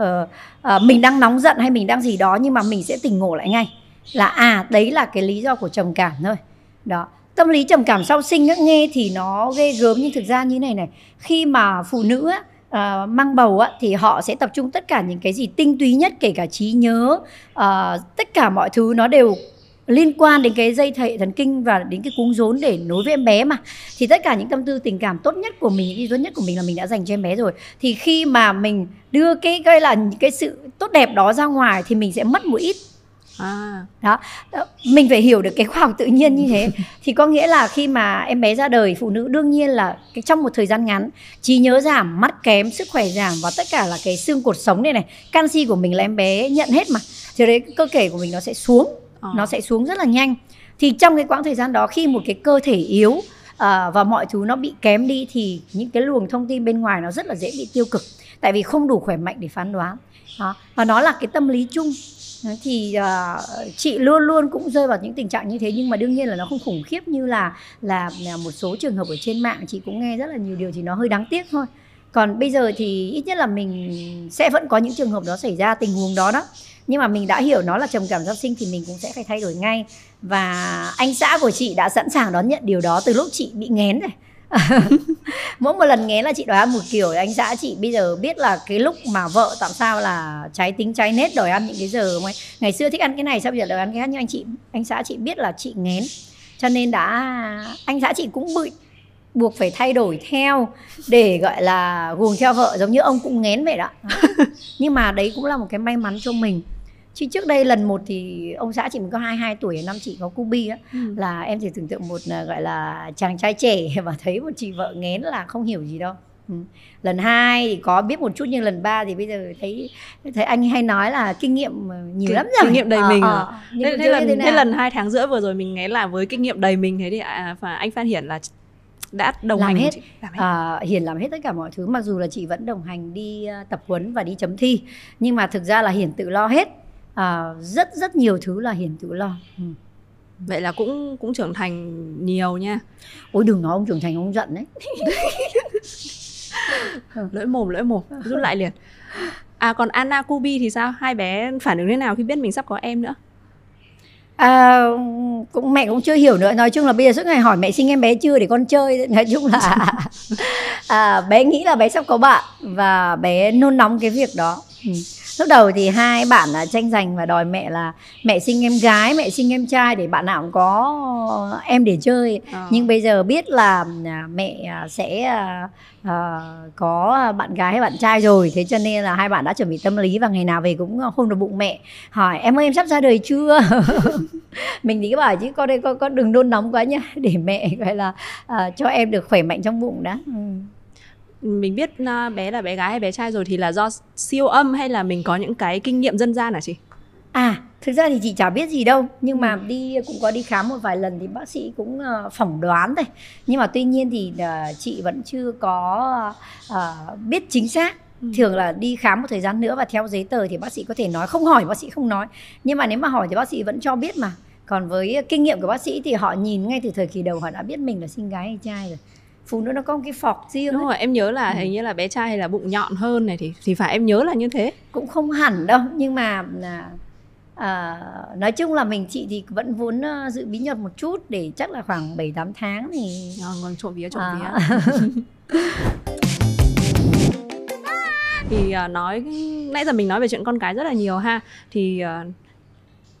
uh, uh, mình đang nóng giận hay mình đang gì đó nhưng mà mình sẽ tỉnh ngộ lại ngay. Là à đấy là cái lý do của trầm cảm thôi. Đó tâm lý trầm cảm sau sinh á, nghe thì nó ghê gớm. Nhưng thực ra như này này khi mà phụ nữ á, À, mang bầu á, thì họ sẽ tập trung tất cả những cái gì tinh túy nhất kể cả trí nhớ à, tất cả mọi thứ nó đều liên quan đến cái dây thệ thần kinh và đến cái cuống rốn để nối với em bé mà. Thì tất cả những tâm tư tình cảm tốt nhất của mình những ý tốt nhất của mình là mình đã dành cho em bé rồi. Thì khi mà mình đưa cái gọi là cái sự tốt đẹp đó ra ngoài thì mình sẽ mất một ít À. đó. Mình phải hiểu được cái khoa học tự nhiên như thế. [LAUGHS] Thì có nghĩa là khi mà em bé ra đời phụ nữ đương nhiên là cái trong một thời gian ngắn trí nhớ giảm mắt kém sức khỏe giảm và tất cả là cái xương cột sống này này canxi của mình là em bé nhận hết mà. Thì đấy cơ thể của mình nó sẽ xuống à. nó sẽ xuống rất là nhanh. Thì trong cái quãng thời gian đó khi một cái cơ thể yếu uh, và mọi thứ nó bị kém đi thì những cái luồng thông tin bên ngoài nó rất là dễ bị tiêu cực. Tại vì không đủ khỏe mạnh để phán đoán. Đó. và nó là cái tâm lý chung thì uh, chị luôn luôn cũng rơi vào những tình trạng như thế nhưng mà đương nhiên là nó không khủng khiếp như là là, là một số trường hợp ở trên mạng chị cũng nghe rất là nhiều điều thì nó hơi đáng tiếc thôi. Còn bây giờ thì ít nhất là mình sẽ vẫn có những trường hợp đó xảy ra tình huống đó đó. Nhưng mà mình đã hiểu nó là trầm cảm sau sinh thì mình cũng sẽ phải thay đổi ngay. Và anh xã của chị đã sẵn sàng đón nhận điều đó từ lúc chị bị nghén rồi [LAUGHS] mỗi một lần nghén là chị đòi ăn một kiểu anh xã chị bây giờ biết là cái lúc mà vợ tại sao là trái tính trái nết đòi ăn những cái giờ mà ngày xưa thích ăn cái này sao bây giờ đòi ăn cái khác? Nhưng anh chị anh xã chị biết là chị nghén. Cho nên đã anh xã chị cũng bị buộc phải thay đổi theo để gọi là guồng theo vợ giống như ông cũng nghén vậy đó. [LAUGHS] Nhưng mà đấy cũng là một cái may mắn cho mình chứ trước đây lần một thì ông xã chị mình có 22 tuổi năm chị có cubi á. Ừ. là em chỉ tưởng tượng một à, gọi là chàng trai trẻ [LAUGHS] và thấy một chị vợ nghén là không hiểu gì đâu. Ừ. lần hai thì có biết một chút nhưng lần ba thì bây giờ thấy thấy anh hay nói là kinh nghiệm nhiều lắm rồi. kinh nghiệm đầy à, mình à, thế, thế, lần, thế lần hai tháng rưỡi vừa rồi mình nghén là với kinh nghiệm đầy mình thế thì à, và anh Phan Hiển là đã đồng làm hành hết, chị, làm hết. À, hiền làm hết tất cả mọi thứ mặc dù là chị vẫn đồng hành đi tập huấn và đi chấm thi. Nhưng mà thực ra là hiền tự lo hết à, rất rất nhiều thứ là hiền tự lo. Ừ. vậy là cũng cũng trưởng thành nhiều nha. Ôi đừng nói ông trưởng thành ông giận đấy. [LAUGHS] Lưỡi mồm lưỡi mồm rút lại liền. À còn Anna Kubi thì sao? Hai bé phản ứng thế nào khi biết mình sắp có em nữa? À, cũng mẹ cũng chưa hiểu nữa. Nói chung là bây giờ suốt ngày hỏi mẹ sinh em bé chưa để con chơi. Nói chung là [LAUGHS] à, bé nghĩ là bé sắp có bạn và bé nôn nóng cái việc đó. Ừ lúc đầu thì hai bạn là tranh giành và đòi mẹ là mẹ sinh em gái mẹ sinh em trai để bạn nào cũng có em để chơi. À. nhưng bây giờ biết là à, mẹ à, sẽ uh, có bạn gái hay bạn trai rồi. Thế cho nên là hai bạn đã chuẩn bị tâm lý và ngày nào về cũng hôn vào bụng mẹ. Hỏi em ơi em sắp ra đời chưa? [LAUGHS] Mình thì cứ bảo chứ con đây con con đừng nôn nóng quá nhá để mẹ gọi là uh, cho em được khỏe mạnh trong bụng đã. Ừ mình biết uh, bé là bé gái hay bé trai rồi thì là do siêu âm hay là mình có những cái kinh nghiệm dân gian hả chị? À, thực ra thì chị chả biết gì đâu nhưng mà ừ. đi cũng có đi khám một vài lần thì bác sĩ cũng uh, phỏng đoán thôi nhưng mà tuy nhiên thì uh, chị vẫn chưa có uh, biết chính xác ừ. thường là đi khám một thời gian nữa và theo giấy tờ thì bác sĩ có thể nói không hỏi bác sĩ không nói nhưng mà nếu mà hỏi thì bác sĩ vẫn cho biết mà còn với kinh nghiệm của bác sĩ thì họ nhìn ngay từ thời kỳ đầu họ đã biết mình là sinh gái hay trai rồi phụ nữ nó có một cái phọc riêng đúng ấy. rồi em nhớ là ừ. hình như là bé trai hay là bụng nhọn hơn này thì thì phải em nhớ là như thế cũng không hẳn đâu nhưng mà là à, nói chung là mình chị thì vẫn vốn giữ bí mật một chút để chắc là khoảng 7 8 tháng thì à, còn trộm vía trộm à. vía [LAUGHS] thì uh, nói nãy giờ mình nói về chuyện con cái rất là nhiều ha thì uh,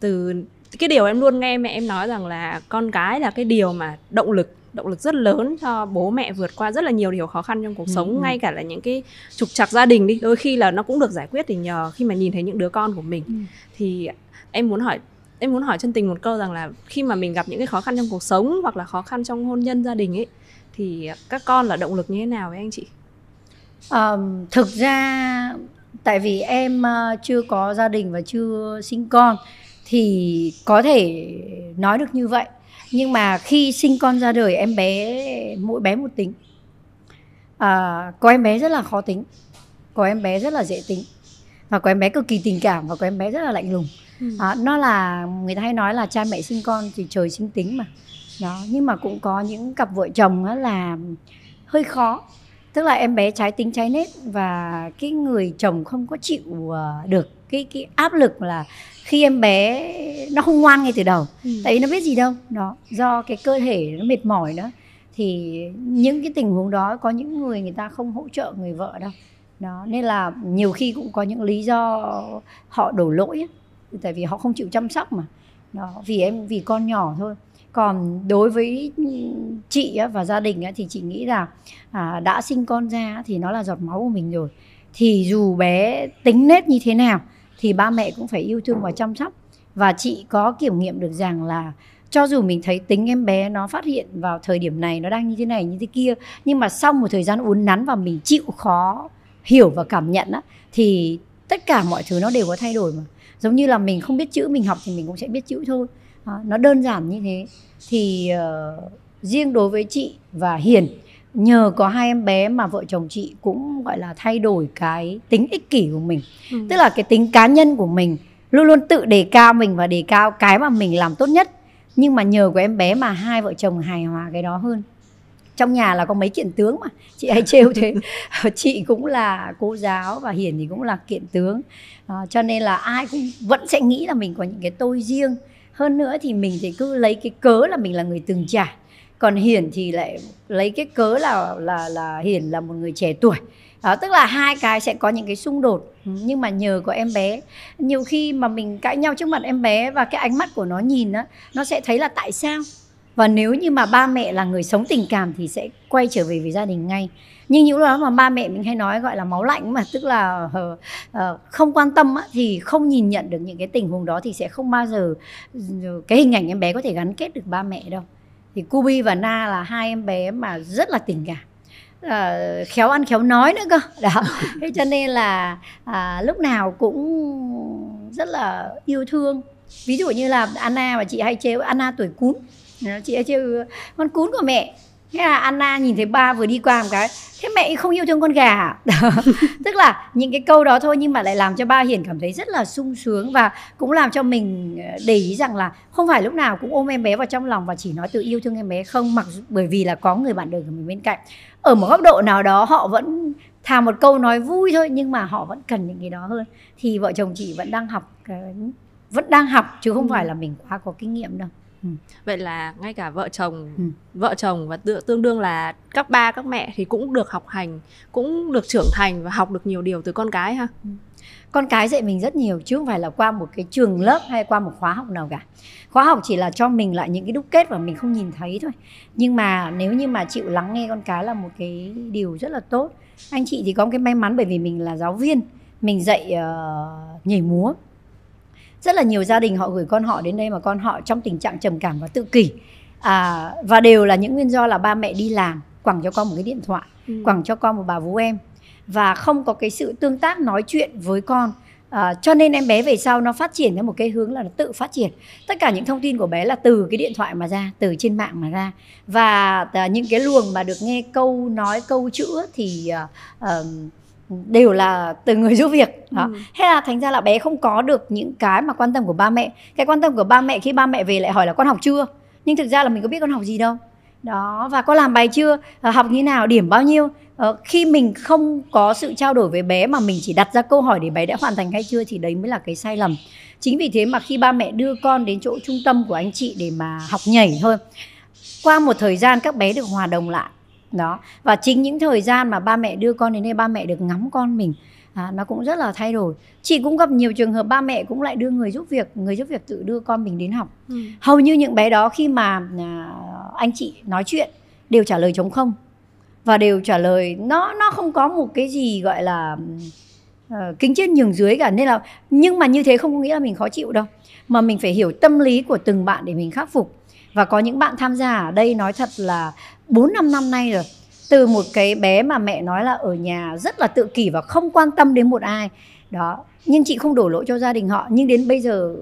từ cái điều em luôn nghe mẹ em nói rằng là con cái là cái điều mà động lực động lực rất lớn cho bố mẹ vượt qua rất là nhiều điều khó khăn trong cuộc ừ, sống ừ. ngay cả là những cái trục trặc gia đình đi đôi khi là nó cũng được giải quyết thì nhờ khi mà nhìn thấy những đứa con của mình ừ. thì em muốn hỏi em muốn hỏi chân tình một câu rằng là khi mà mình gặp những cái khó khăn trong cuộc sống hoặc là khó khăn trong hôn nhân gia đình ấy thì các con là động lực như thế nào với anh chị um, thực ra tại vì em uh, chưa có gia đình và chưa sinh con thì có thể nói được như vậy nhưng mà khi sinh con ra đời em bé mỗi bé một tính. À, có em bé rất là khó tính có em bé rất là dễ tính và có em bé cực kỳ tình cảm và có em bé rất là lạnh lùng. Ừ. à, nó là người ta hay nói là cha mẹ sinh con thì trời sinh tính mà. Đó nhưng mà cũng có những cặp vợ chồng là hơi khó. Tức là em bé trái tính trái nết và cái người chồng không có chịu ờ, được. Cái cái áp lực là khi em bé nó không ngoan ngay từ đầu. Ừ. tại vì nó biết gì đâu. Đó do cái cơ thể nó mệt mỏi nữa thì những cái tình huống đó có những người người ta không hỗ trợ người vợ đâu. Đó nên là nhiều khi cũng có những lý do họ đổ lỗi ấy. tại vì họ không chịu chăm sóc mà. Đó vì em vì con nhỏ thôi. Còn đối với chị và gia đình thì chị nghĩ là à, đã sinh con ra thì nó là giọt máu của mình rồi. Thì dù bé tính nết như thế nào thì ba mẹ cũng phải yêu thương và chăm sóc. Và chị có kiểm nghiệm được rằng là cho dù mình thấy tính em bé nó phát hiện vào thời điểm này nó đang như thế này như thế kia nhưng mà sau một thời gian uốn nắn và mình chịu khó hiểu và cảm nhận á thì tất cả mọi thứ nó đều có thay đổi mà. Giống như là mình không biết chữ mình học thì mình cũng sẽ biết chữ thôi. Nó đơn giản như thế. Thì uh, riêng đối với chị và hiền nhờ có hai em bé mà vợ chồng chị cũng gọi là thay đổi cái tính ích kỷ của mình. Ừ. tức là cái tính cá nhân của mình luôn luôn tự đề cao mình và đề cao cái mà mình làm tốt nhất. Nhưng mà nhờ của em bé mà hai vợ chồng hài hòa cái đó hơn. Trong nhà là có mấy kiện tướng mà. Chị hay trêu thế. [LAUGHS] [LAUGHS] Chị cũng là cô giáo và hiển thì cũng là kiện tướng. À, cho nên là ai cũng vẫn sẽ nghĩ là mình có những cái tôi riêng. Hơn nữa thì mình thì cứ lấy cái cớ là mình là người từng trải còn hiển thì lại lấy cái cớ là là là hiển là một người trẻ tuổi. Đó tức là hai cái sẽ có những cái xung đột ừ, nhưng mà nhờ có em bé. Nhiều khi mà mình cãi nhau trước mặt em bé và cái ánh mắt của nó nhìn á nó sẽ thấy là tại sao? Và nếu như mà ba mẹ là người sống tình cảm thì sẽ quay trở về với gia đình ngay. Nhưng những lúc đó mà ba mẹ mình hay nói gọi là máu lạnh mà tức là uh, uh, không quan tâm á, thì không nhìn nhận được những cái tình huống đó thì sẽ không bao giờ ừ, cái hình ảnh em bé có thể gắn kết được ba mẹ đâu thì Kubi và Na là hai em bé mà rất là tình cảm. À, khéo ăn khéo nói nữa cơ. Đó. [LAUGHS] Thế cho nên là à, lúc nào cũng rất là yêu thương. Ví dụ như là Anna và chị hay trêu Anna tuổi cún. Chị hay trêu con cún của mẹ thế là Anna nhìn thấy ba vừa đi qua một cái thế mẹ không yêu thương con gà à? [LAUGHS] tức là những cái câu đó thôi nhưng mà lại làm cho ba hiền cảm thấy rất là sung sướng và cũng làm cho mình ờ, để ý rằng là không phải lúc nào cũng ôm em bé vào trong lòng và chỉ nói tự yêu thương em bé không mặc bởi vì là có người bạn đời của mình bên cạnh ở một góc độ nào đó họ vẫn thà một câu nói vui thôi nhưng mà họ vẫn cần những cái đó hơn thì vợ chồng chị vẫn đang học vẫn đang học chứ không ừ. phải là mình quá có kinh nghiệm đâu Ừ. Vậy là ngay cả vợ chồng, ừ. vợ chồng và tương đương là các ba các mẹ thì cũng được học hành, cũng được trưởng thành và học được nhiều điều từ con cái ha. Ừ. Con cái dạy mình rất nhiều chứ không phải là qua một cái trường lớp hay qua một khóa học nào cả. Khóa học chỉ là cho mình lại những cái đúc kết và mình không nhìn thấy thôi. Nhưng mà nếu như mà chịu lắng nghe con cái là một cái điều rất là tốt. Anh chị thì có một cái may mắn bởi vì mình là giáo viên, mình dạy uh, nhảy múa rất là nhiều gia đình họ gửi con họ đến đây mà con họ trong tình trạng trầm cảm và tự kỷ. À, và đều là những nguyên do là ba mẹ đi làm quẳng cho con một cái điện thoại ừ. quẳng cho con một bà vú em. Và không có cái sự tương tác nói chuyện với con. À, cho nên em bé về sau nó phát triển theo một cái hướng là nó tự phát triển. Tất cả những thông tin của bé là từ cái điện thoại mà ra từ trên mạng mà ra. Và à, những cái luồng mà được nghe câu nói câu chữ thì à, à, đều là từ người giúp việc. Đó. Ừ. hay là thành ra là bé không có được những cái mà quan tâm của ba mẹ. Cái quan tâm của ba mẹ khi ba mẹ về lại hỏi là con học chưa? Nhưng thực ra là mình có biết con học gì đâu. Đó và con làm bài chưa? Ờ, học như nào? Điểm bao nhiêu? Ờ, khi mình không có sự trao đổi với bé mà mình chỉ đặt ra câu hỏi để bé đã hoàn thành hay chưa thì đấy mới là cái sai lầm. Chính vì thế mà khi ba mẹ đưa con đến chỗ trung tâm của anh chị để mà học nhảy thôi qua một thời gian các bé được hòa đồng lại đó. Và chính những thời gian mà ba mẹ đưa con đến đây ba mẹ được ngắm con mình à, nó cũng rất là thay đổi. Chị cũng gặp nhiều trường hợp ba mẹ cũng lại đưa người giúp việc người giúp việc tự đưa con mình đến học. Ừ. hầu như những bé đó khi mà à, anh chị nói chuyện đều trả lời chống không. Và đều trả lời nó nó không có một cái gì gọi là uh, kính trên nhường dưới cả. Nên là nhưng mà như thế không có nghĩa là mình khó chịu đâu. Mà mình phải hiểu tâm lý của từng bạn để mình khắc phục. Và có những bạn tham gia ở đây nói thật là 4 năm năm nay rồi. Từ một cái bé mà mẹ nói là ở nhà rất là tự kỷ và không quan tâm đến một ai. Đó, nhưng chị không đổ lỗi cho gia đình họ. Nhưng đến bây giờ,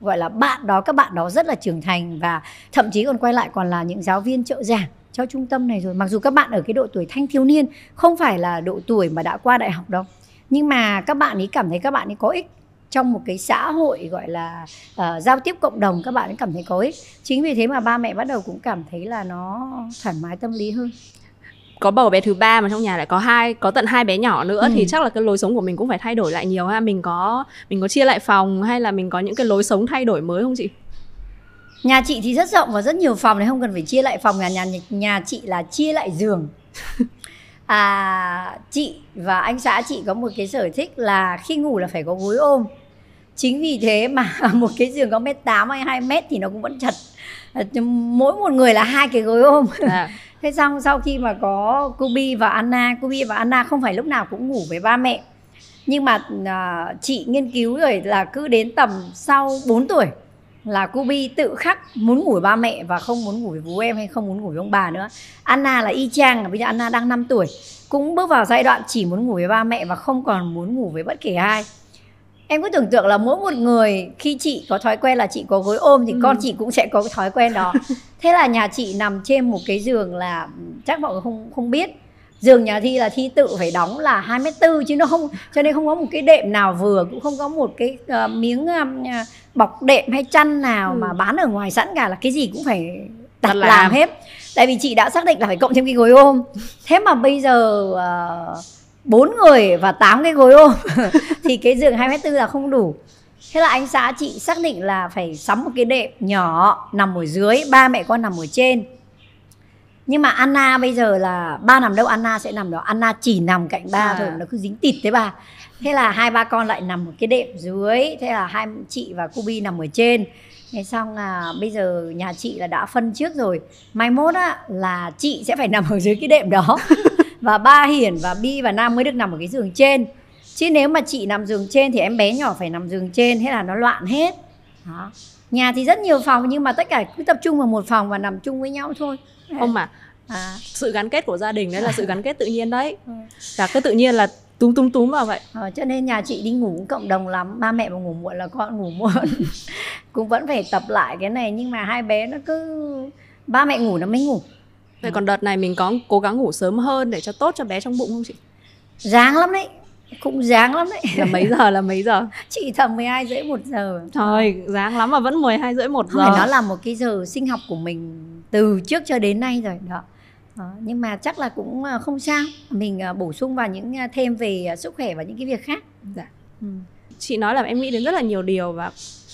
gọi là bạn đó, các bạn đó rất là trưởng thành và thậm chí còn quay lại còn là những giáo viên trợ giảng cho trung tâm này rồi. Mặc dù các bạn ở cái độ tuổi thanh thiếu niên, không phải là độ tuổi mà đã qua đại học đâu. Nhưng mà các bạn ấy cảm thấy các bạn ấy có ích trong một cái xã hội gọi là uh, giao tiếp cộng đồng các bạn ấy cảm thấy có ích. Chính vì thế mà ba mẹ bắt đầu cũng cảm thấy là nó thoải mái tâm lý hơn. Có bầu bé thứ ba mà trong nhà lại có hai có tận hai bé nhỏ nữa ừ. thì chắc là cái lối sống của mình cũng phải thay đổi lại nhiều ha. Mình có mình có chia lại phòng hay là mình có những cái lối sống thay đổi mới không chị? Nhà chị thì rất rộng và rất nhiều phòng này không cần phải chia lại phòng. Nhà nhà nhà chị là chia lại giường. [LAUGHS] À chị và anh xã chị có một cái sở thích là khi ngủ là phải có gối ôm chính vì thế mà [LAUGHS] một cái giường có mét tám hay hai mét thì nó cũng vẫn chật. Mỗi một người là hai cái gối ôm. À. [LAUGHS] thế xong sau khi mà có Kubi và Anna Kubi và Anna không phải lúc nào cũng ngủ với ba mẹ. Nhưng mà uh, chị nghiên cứu rồi là cứ đến tầm sau 4 tuổi là Kubi tự khắc muốn ngủ với ba mẹ và không muốn ngủ với bố em hay không muốn ngủ với ông bà nữa. Anna là y chang bây giờ Anna đang 5 tuổi cũng bước vào giai đoạn chỉ muốn ngủ với ba mẹ và không còn muốn ngủ với bất kỳ ai em cứ tưởng tượng là mỗi một người khi chị có thói quen là chị có gối ôm thì ừ. con chị cũng sẽ có cái thói quen đó [LAUGHS] thế là nhà chị nằm trên một cái giường là chắc mọi người không không biết giường nhà thi là thi tự phải đóng là hai mét tư chứ nó không cho nên không có một cái đệm nào vừa cũng không có một cái uh, miếng uh, bọc đệm hay chăn nào ừ. mà bán ở ngoài sẵn cả là cái gì cũng phải đặt làm. làm hết tại vì chị đã xác định là phải cộng thêm cái gối ôm thế mà bây giờ uh, bốn người và tám cái gối ôm. [LAUGHS] Thì cái giường hai mét tư là không đủ. Thế là anh xã chị xác định là phải sắm một cái đệm nhỏ nằm ở dưới ba mẹ con nằm ở trên. Nhưng mà Anna bây giờ là ba nằm đâu? Anna sẽ nằm đó. Anna chỉ nằm cạnh ba à. thôi nó cứ dính tịt tới ba. Thế là hai ba con lại nằm một cái đệm dưới. Thế là hai chị và Kubi nằm ở trên. Thế xong là bây giờ nhà chị là đã phân trước rồi. Mai mốt á là chị sẽ phải nằm ở dưới cái đệm đó [LAUGHS] và ba hiển và bi và nam mới được nằm ở cái giường trên. Chứ nếu mà chị nằm giường trên thì em bé nhỏ phải nằm giường trên thế là nó loạn hết. Đó. nhà thì rất nhiều phòng nhưng mà tất cả cứ tập trung vào một phòng và nằm chung với nhau thôi. Không mà à. sự gắn kết của gia đình đấy là sự gắn kết tự nhiên đấy. [LAUGHS] Ừ. là cứ tự nhiên là túm túm túm vào vậy. À, cho nên nhà chị đi ngủ cũng cộng đồng lắm. Ba mẹ mà ngủ muộn là con ngủ muộn. [LAUGHS] Cũng vẫn phải tập lại cái này nhưng mà hai bé nó cứ ba mẹ ngủ nó mới ngủ Vậy còn đợt này mình có cố gắng ngủ sớm hơn để cho tốt cho bé trong bụng không chị? Dáng lắm đấy. Cũng dáng lắm đấy. Là mấy giờ là mấy giờ? [LAUGHS] Chị tầm 12 rưỡi một giờ. Thôi dáng lắm mà vẫn 12 rưỡi một giờ. nó là một cái giờ sinh học của mình từ trước cho đến nay rồi đó. Đó, nhưng mà chắc là cũng ờ, không sao. Mình ờ, bổ sung vào những ờ, thêm về sức khỏe và những cái việc khác. Dạ. ừ. chị nói là em nghĩ đến rất là nhiều điều và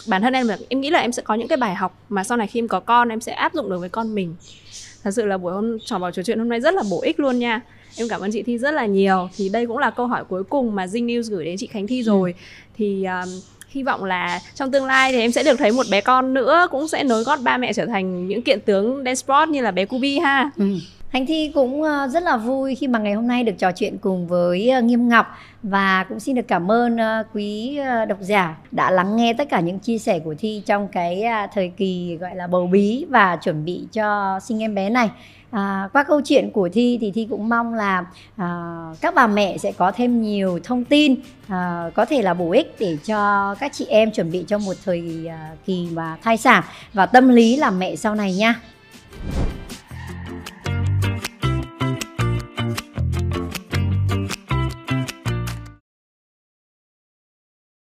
bản thân em là em nghĩ là em sẽ có những cái bài học mà sau này khi em có con em sẽ áp dụng được với con mình thật sự là buổi hôm trò bảo trò chuyện hôm nay rất là bổ ích luôn nha em cảm ơn chị thi rất là nhiều thì đây cũng là câu hỏi cuối cùng mà Zing News gửi đến chị Khánh Thi rồi ừ. thì um, hy vọng là trong tương lai thì em sẽ được thấy một bé con nữa cũng sẽ nối gót ba mẹ trở thành những kiện tướng dance sport như là bé Kubi ha. Ừ. Hành Thi cũng ờ, rất là vui khi mà ngày hôm nay được trò chuyện cùng với ờ, Nghiêm Ngọc và cũng xin được cảm ơn ờ, quý độc giả đã lắng nghe tất cả những chia sẻ của Thi trong cái à, thời kỳ gọi là bầu bí và chuẩn bị cho sinh em bé này. À, qua câu chuyện của Thi thì Thi cũng mong là à, các bà mẹ sẽ có thêm nhiều thông tin à, có thể là bổ ích để cho các chị em chuẩn bị cho một thời à, kỳ mà thai sản và tâm lý làm mẹ sau này nha.